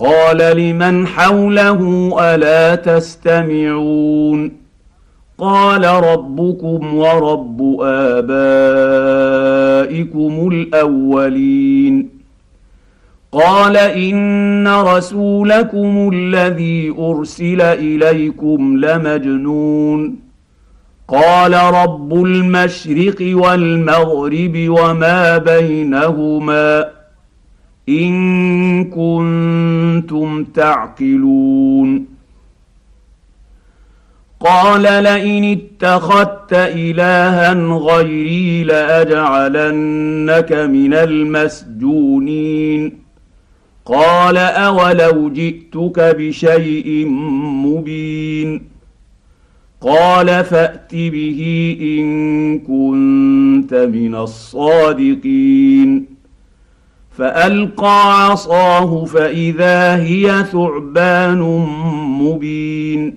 قال لمن حوله ألا تستمعون قال ربكم ورب آبائكم الأولين قال إن رسولكم الذي أرسل إليكم لمجنون قال رب المشرق والمغرب وما بينهما إن كنتم تعقلون. قال لئن اتخذت إلها غيري لأجعلنك من المسجونين. قال أولو جئتك بشيء مبين. قال فأت به إن كنت من الصادقين. فألقى عصاه فإذا هي ثعبان مبين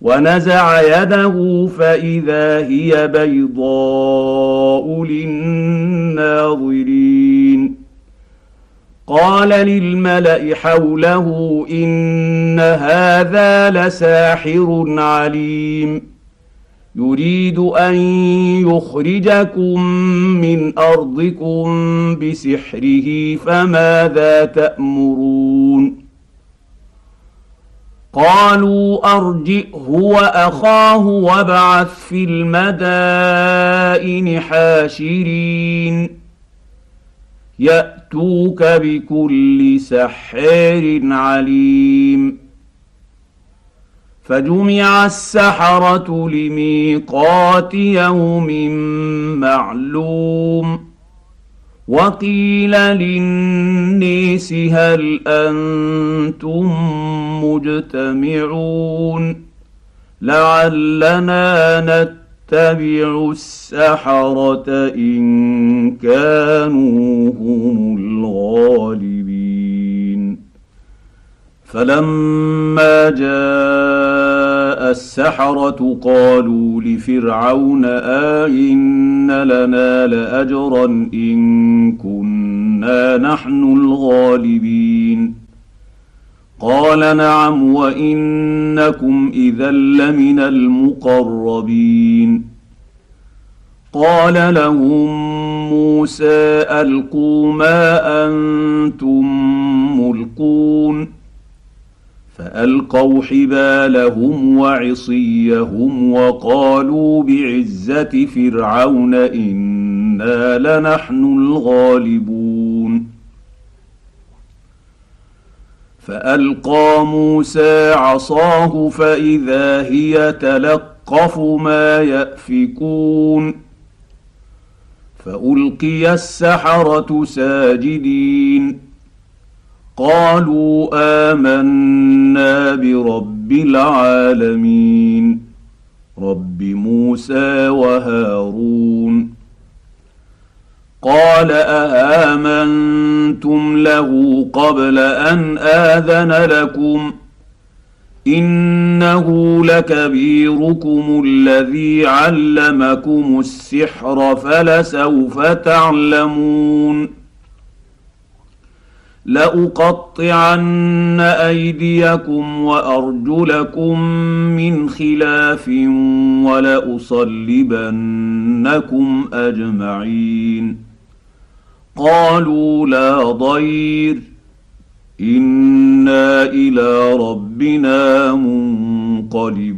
ونزع يده فإذا هي بيضاء للناظرين قال للملأ حوله إن هذا لساحر عليم يريد أن يخرجكم من أرضكم بسحره فماذا تأمرون؟ قالوا أرجئه وأخاه وابعث في المدائن حاشرين. يأتوك بكل سحار عليم. فجمع السحرة لميقات يوم معلوم وقيل للنيس هل أنتم مجتمعون لعلنا نتبع السحرة إن كانوا هم الغالبين فلما جاء السحرة قالوا لفرعون آئن لنا لأجرا إن كنا نحن الغالبين. قال نعم وإنكم إذا لمن المقربين. قال لهم موسى ألقوا ما أنتم ملقون. فألقوا حبالهم وعصيهم وقالوا بعزة فرعون إنا لنحن الغالبون. فألقى موسى عصاه فإذا هي تلقف ما يأفكون. فألقي السحرة ساجدين. قالوا آمنا برب العالمين. رب موسى وهارون. قال اامنتم له قبل أن آذن لكم؟ إنه لكبيركم الذي علمكم السحر فلسوف تعلمون. لأقطعن أيديكم وأرجلكم من خلاف ولأصلبنكم أجمعين. قالوا لا ضير إنا إلى ربنا منقلبون.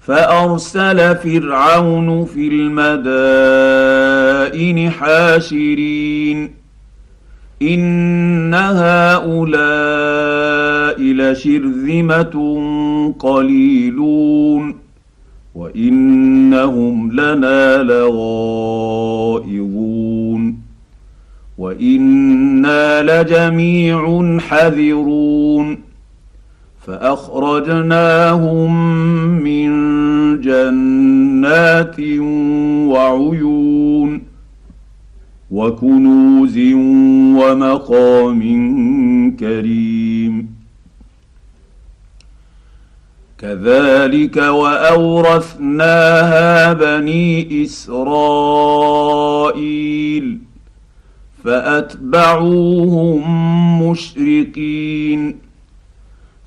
فأرسل فرعون في المدائن حاشرين. إن هؤلاء لشرذمة قليلون. وإنهم لنا لغائظون. وإنا لجميع حذرون. فأخرجناهم من جنات وعيون وكنوز ومقام كريم. كذلك وأورثناها بني إسرائيل فأتبعوهم مشرقين.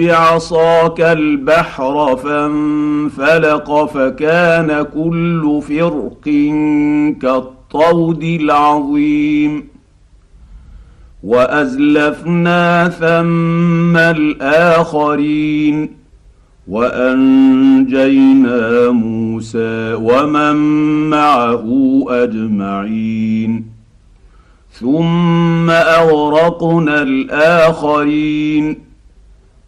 بعصاك البحر فانفلق فكان كل فرق كالطود العظيم. وأزلفنا ثم الآخرين وأنجينا موسى ومن معه أجمعين. ثم أغرقنا الآخرين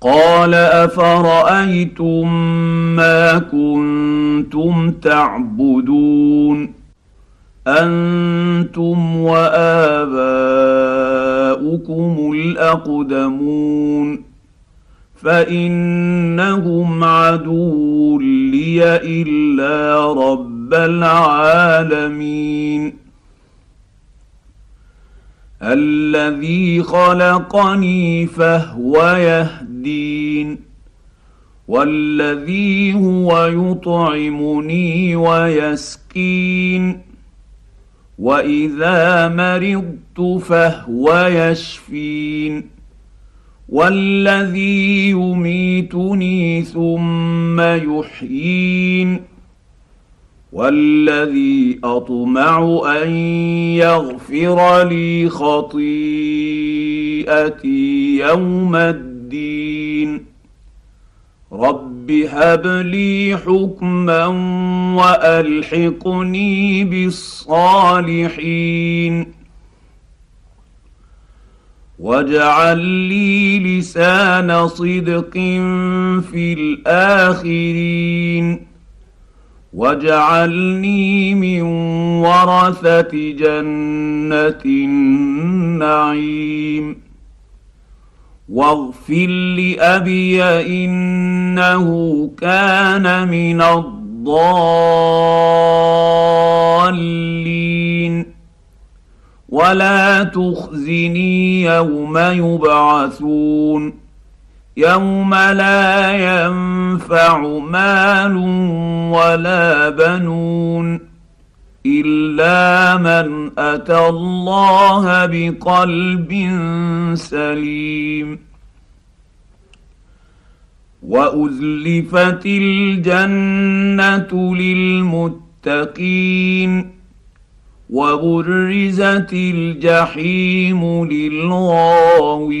قال أفرأيتم ما كنتم تعبدون؟ أنتم وآباؤكم الأقدمون. فإنهم عدو لي إلا رب العالمين. الذي خلقني فهو يهدين والذي هو يطعمني ويسكين وإذا مرضت فهو يشفين والذي يميتني ثم يحيين والذي أطمع أن يغفر لي خطيئتي يوم الدين رب هب لي حكما وألحقني بالصالحين. واجعل لي لسان صدق في الآخرين. واجعلني من ورثة جنة النعيم. واغفر لأبي إنه كان من الضالين. ولا تخزني يوم يبعثون. يوم لا ينفع مال ولا بنون. الا من اتى الله بقلب سليم وازلفت الجنه للمتقين وبرزت الجحيم للغاوين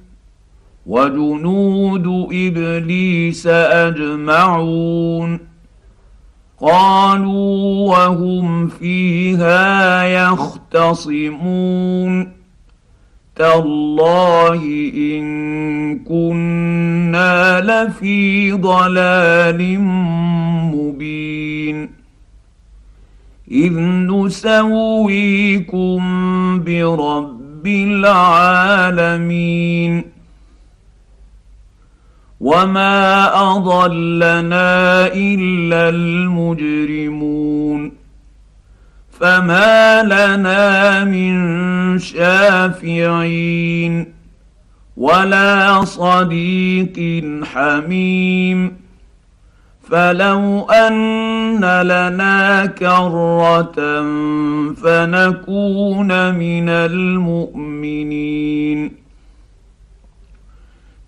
وجنود إبليس أجمعون قالوا وهم فيها يختصمون تالله إن كنا لفي ضلال مبين إذ نسويكم برب العالمين وما اضلنا الا المجرمون فما لنا من شافعين ولا صديق حميم فلو ان لنا كره فنكون من المؤمنين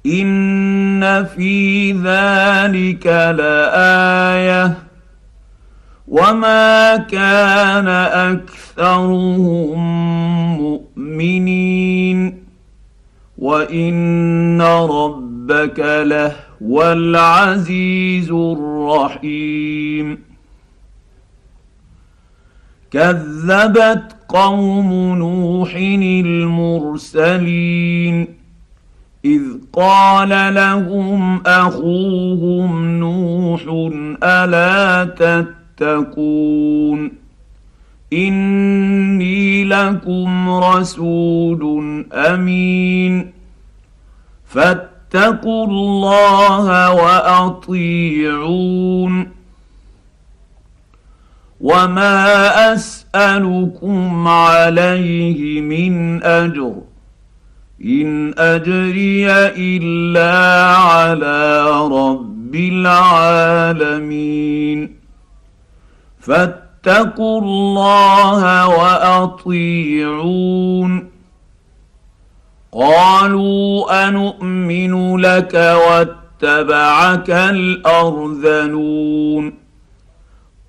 ان في ذلك لايه وما كان اكثرهم مؤمنين وان ربك لهو العزيز الرحيم كذبت قوم نوح المرسلين إذ قال لهم أخوهم نوح ألا تتقون إني لكم رسول أمين فاتقوا الله وأطيعون وما أسألكم عليه من أجر إن أجري إلا على رب العالمين. فاتقوا الله وأطيعون. قالوا انومن لك واتبعك الأرذلون.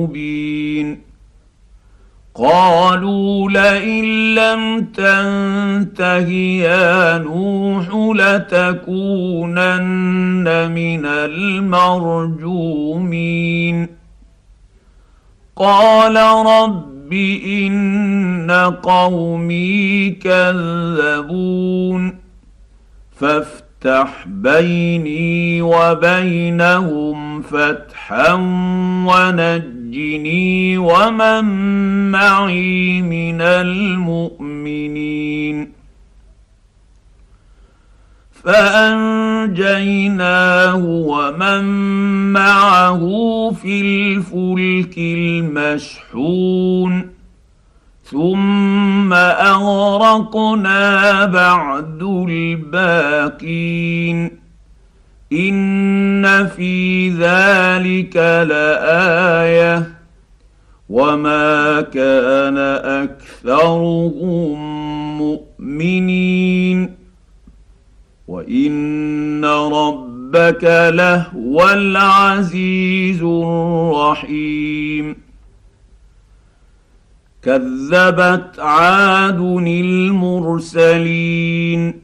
مبين. قالوا لئن لم تنته يا نوح لتكونن من المرجومين. قال رب إن قومي كذبون. فافتح بيني وبينهم فتحا ونجي نجني ومن معي من المؤمنين. فأنجيناه ومن معه في الفلك المشحون. ثم اغرقنا بعد الباقين ان في ذلك لايه وما كان اكثرهم مؤمنين وان ربك لهو العزيز الرحيم كذبت عاد المرسلين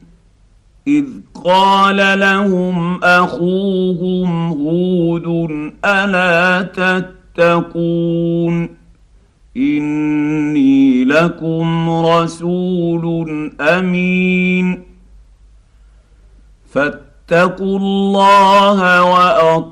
إذ قال لهم أخوهم هود ألا تتقون إني لكم رسول أمين فاتقوا الله وأطيعون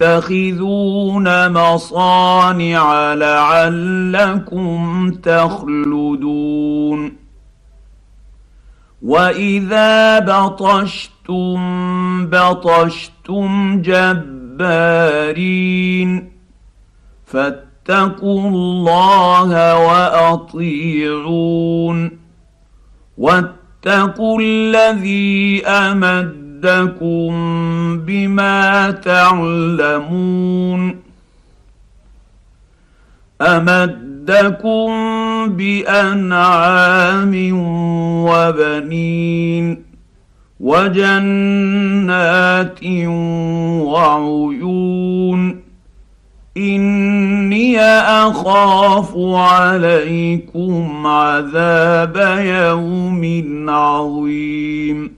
وتتخذون مصانع لعلكم تخلدون. وإذا بطشت بطشتم بطشتم جبارين. فاتقوا الله وأطيعون. واتقوا الذي امدكم بما تعلمون امدكم بانعام وبنين وجنات وعيون اني اخاف عليكم عذاب يوم عظيم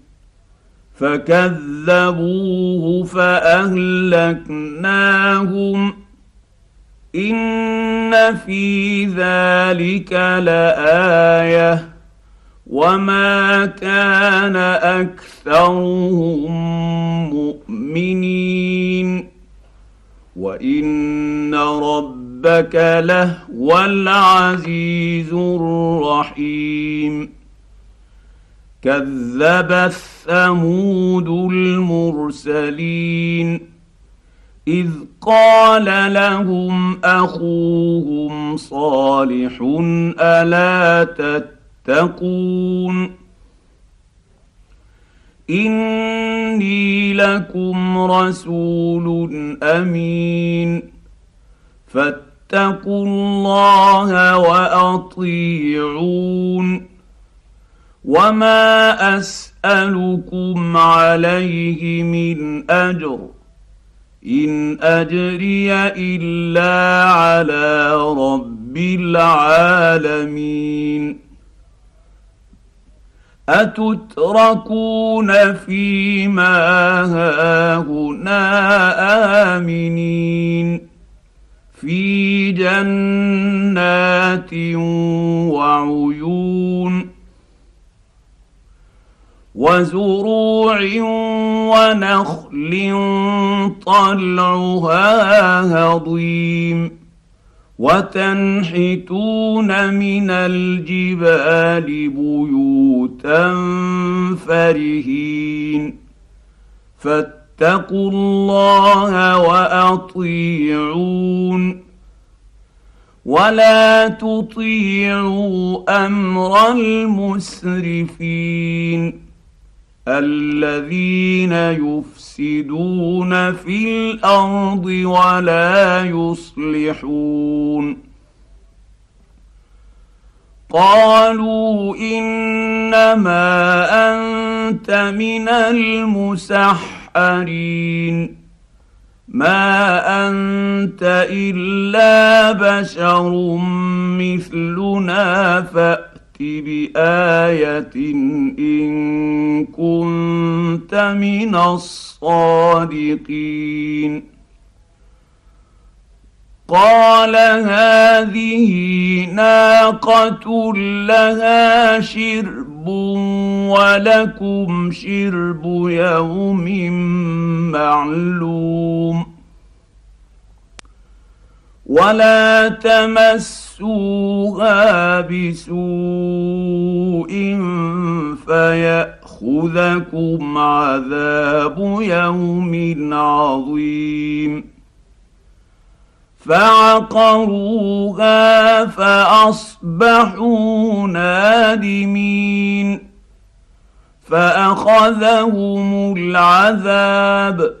فكذبوه فاهلكناهم ان في ذلك لايه وما كان اكثرهم مؤمنين وان ربك لهو العزيز الرحيم كذبت ثمود المرسلين إذ قال لهم أخوهم صالح ألا تتقون إني لكم رسول أمين فاتقوا الله وأطيعون وما اسالكم عليه من اجر ان اجري الا على رب العالمين اتتركون فيما هاهنا امنين في جنات وعيون وزروع ونخل طلعها هضيم وتنحتون من الجبال بيوتا فرهين فاتقوا الله وأطيعون ولا تطيعوا أمر المسرفين الذين يفسدون في الأرض ولا يصلحون. قالوا إنما أنت من المسحرين. ما أنت إلا بشر مثلنا فأ بآية إن كنت من الصادقين. قال هذه ناقة لها شرب ولكم شرب يوم معلوم. ولا تمسوها بسوء فياخذكم عذاب يوم عظيم فعقروها فاصبحوا نادمين فاخذهم العذاب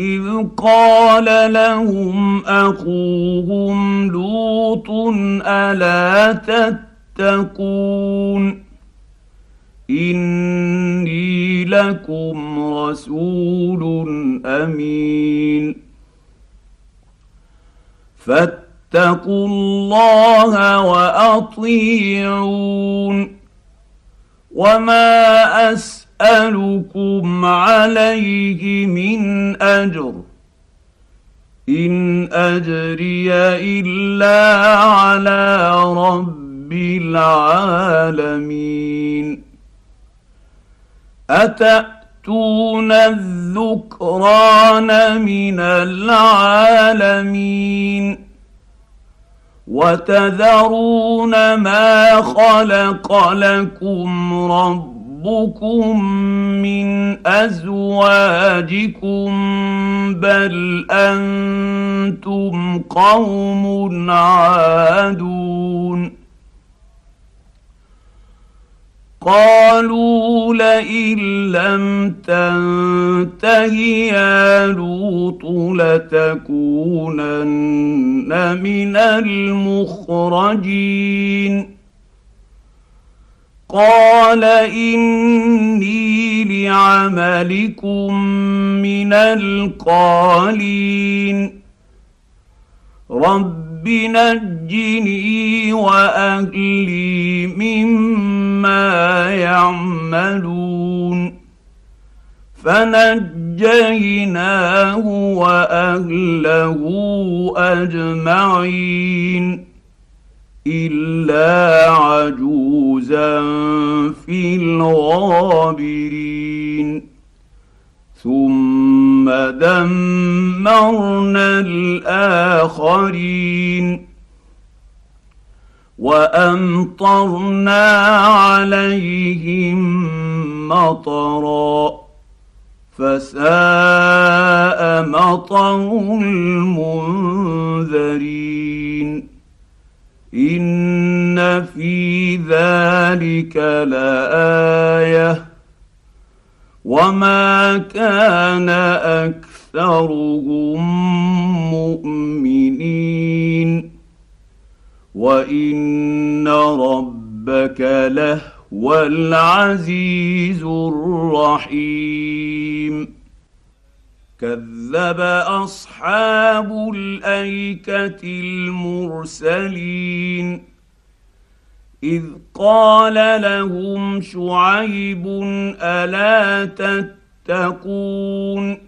إذ قال لهم أخوهم لوط ألا تتقون؟ إني لكم رسول أمين. فاتقوا الله وأطيعون. وما أس اسالكم عليه من أجر. إن أجري إلا على رب العالمين. أتأتون الذكران من العالمين؟ وتذرون ما خلق لكم ربكم من ازواجكم بل أنتم قوم عادون قالوا لئن لم تنته يا لوط لتكونن من المخرجين قال إني لعملكم من القالين. رب نجني وأهلي مما يعملون. فنجيناه وأهله أجمعين إلا الآخرين. وأمطرنا عليهم مطرا. فساء مطر المنذرين. إن في ذلك لآية. وما كان اكثرهم مؤمنين وان ربك لهو العزيز الرحيم كذب اصحاب الايكه المرسلين اذ قال لهم شعيب الا تتقون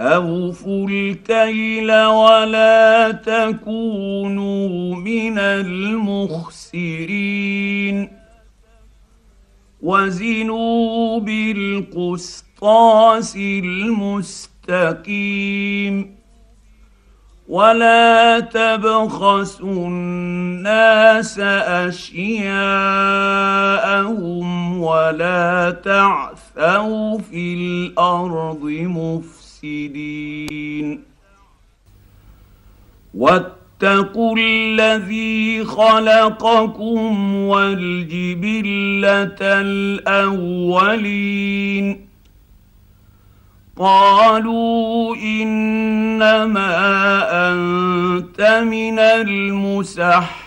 أوفوا الكيل ولا تكونوا من المخسرين. وزنوا بالقسطاس المستقيم. ولا تبخسوا الناس أشياءهم ولا تعثوا في الأرض مفسدين. واتقوا الذي خلقكم والجبلة الأولين. قالوا إنما أنت من المسحرين.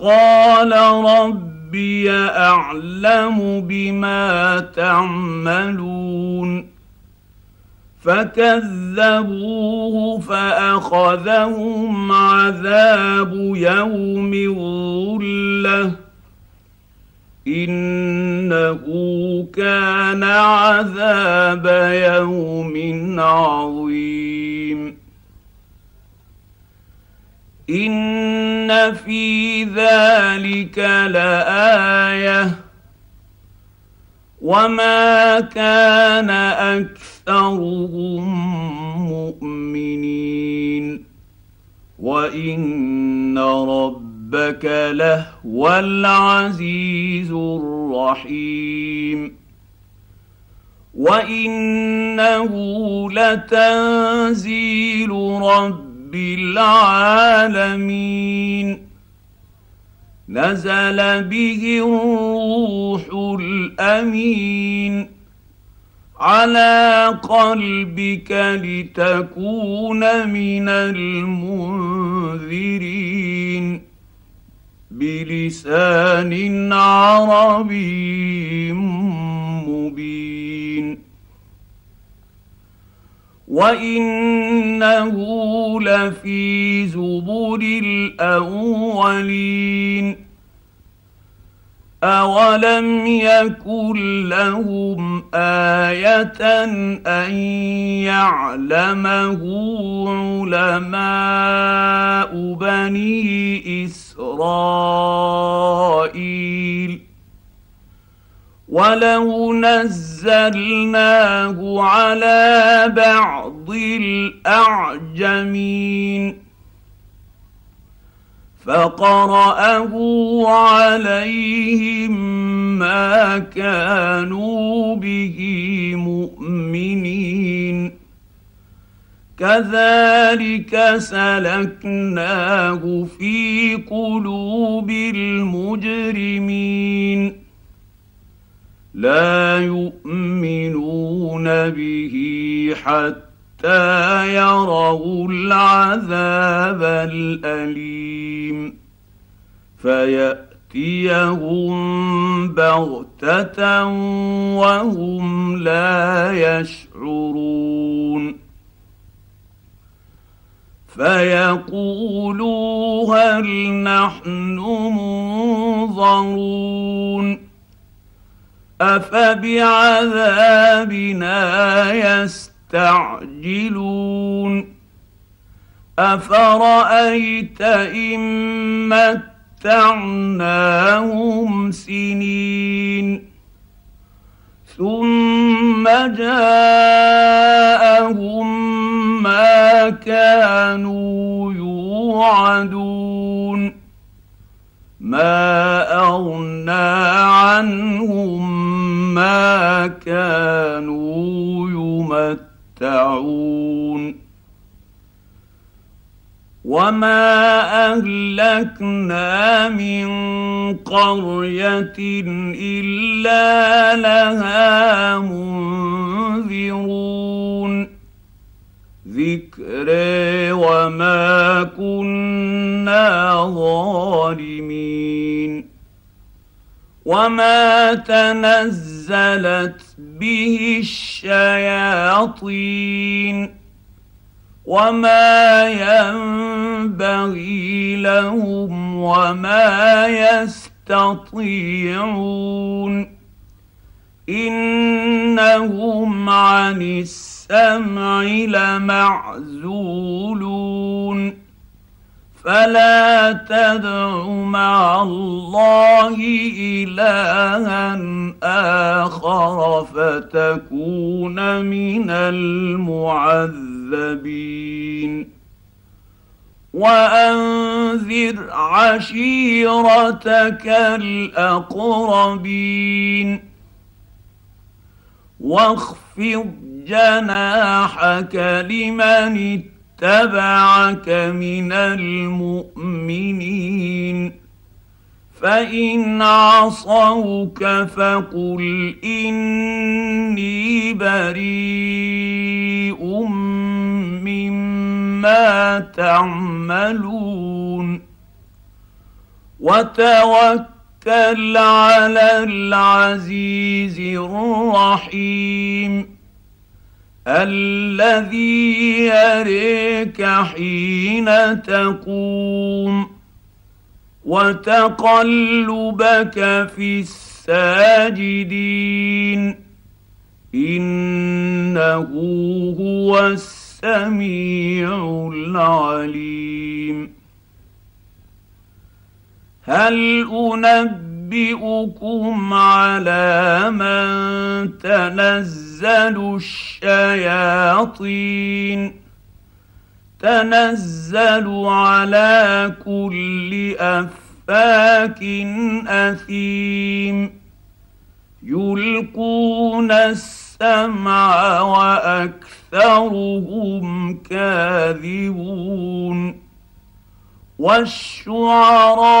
قال ربي اعلم بما تعملون فكذبوه فاخذهم عذاب يوم الظله انه كان عذاب يوم عظيم ان في ذلك لايه وما كان اكثرهم مؤمنين وان رب ربك لهو العزيز الرحيم وانه لتنزيل رب العالمين. نزل به الروح الأمين على قلبك لتكون من المنذرين. بلسان عربي مبين. وانه لفي زبر الاولين اولم يكن لهم إيه ان يعلمه علماء بني اسرائيل ولو نزلناه على بعض الاعجمين فقراه عليهم ما كانوا به مؤمنين كذلك سلكناه في قلوب المجرمين لا يؤمنون به حتى يروا العذاب الأليم. فيأتيهم بغتة وهم لا يشعرون. فيقولوا هل نحن منظرون. أفبعذابنا يستعجلون؟ أفرأيت إن متعناهم سنين ثم جاءهم ما كانوا يوعدون. ما أغنى عنهم ما كانوا يمتعون. وما اهلكنا من قريه الا لها منذرون. ذكر وما كنا ظالمين. وما تنزلت به الشياطين وما ينبغي لهم وما يستطيعون انهم عن السمع لمعزولون فلا تدع مع الله إلها آخر فتكون من المعذبين. وأنذر عشيرتك الأقربين. واخفض جناحك لمن اتبعك من المؤمنين. فإن عصوك فقل إني بريء مما تعملون. وتوكل على العزيز الرحيم. الذي يريك حين تقوم وتقلبك في الساجدين. إنه هو السميع العليم. هل انبئكم على من تنزل الشياطين تنزل على كل افاك اثيم يلقون السمع واكثرهم كاذبون والشعراء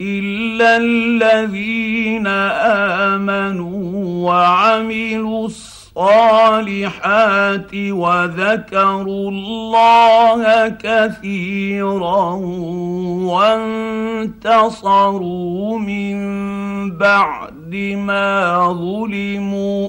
إلا الذين آمنوا وعملوا الصالحات وذكروا الله كثيرا وانتصروا من بعد ما ظلموا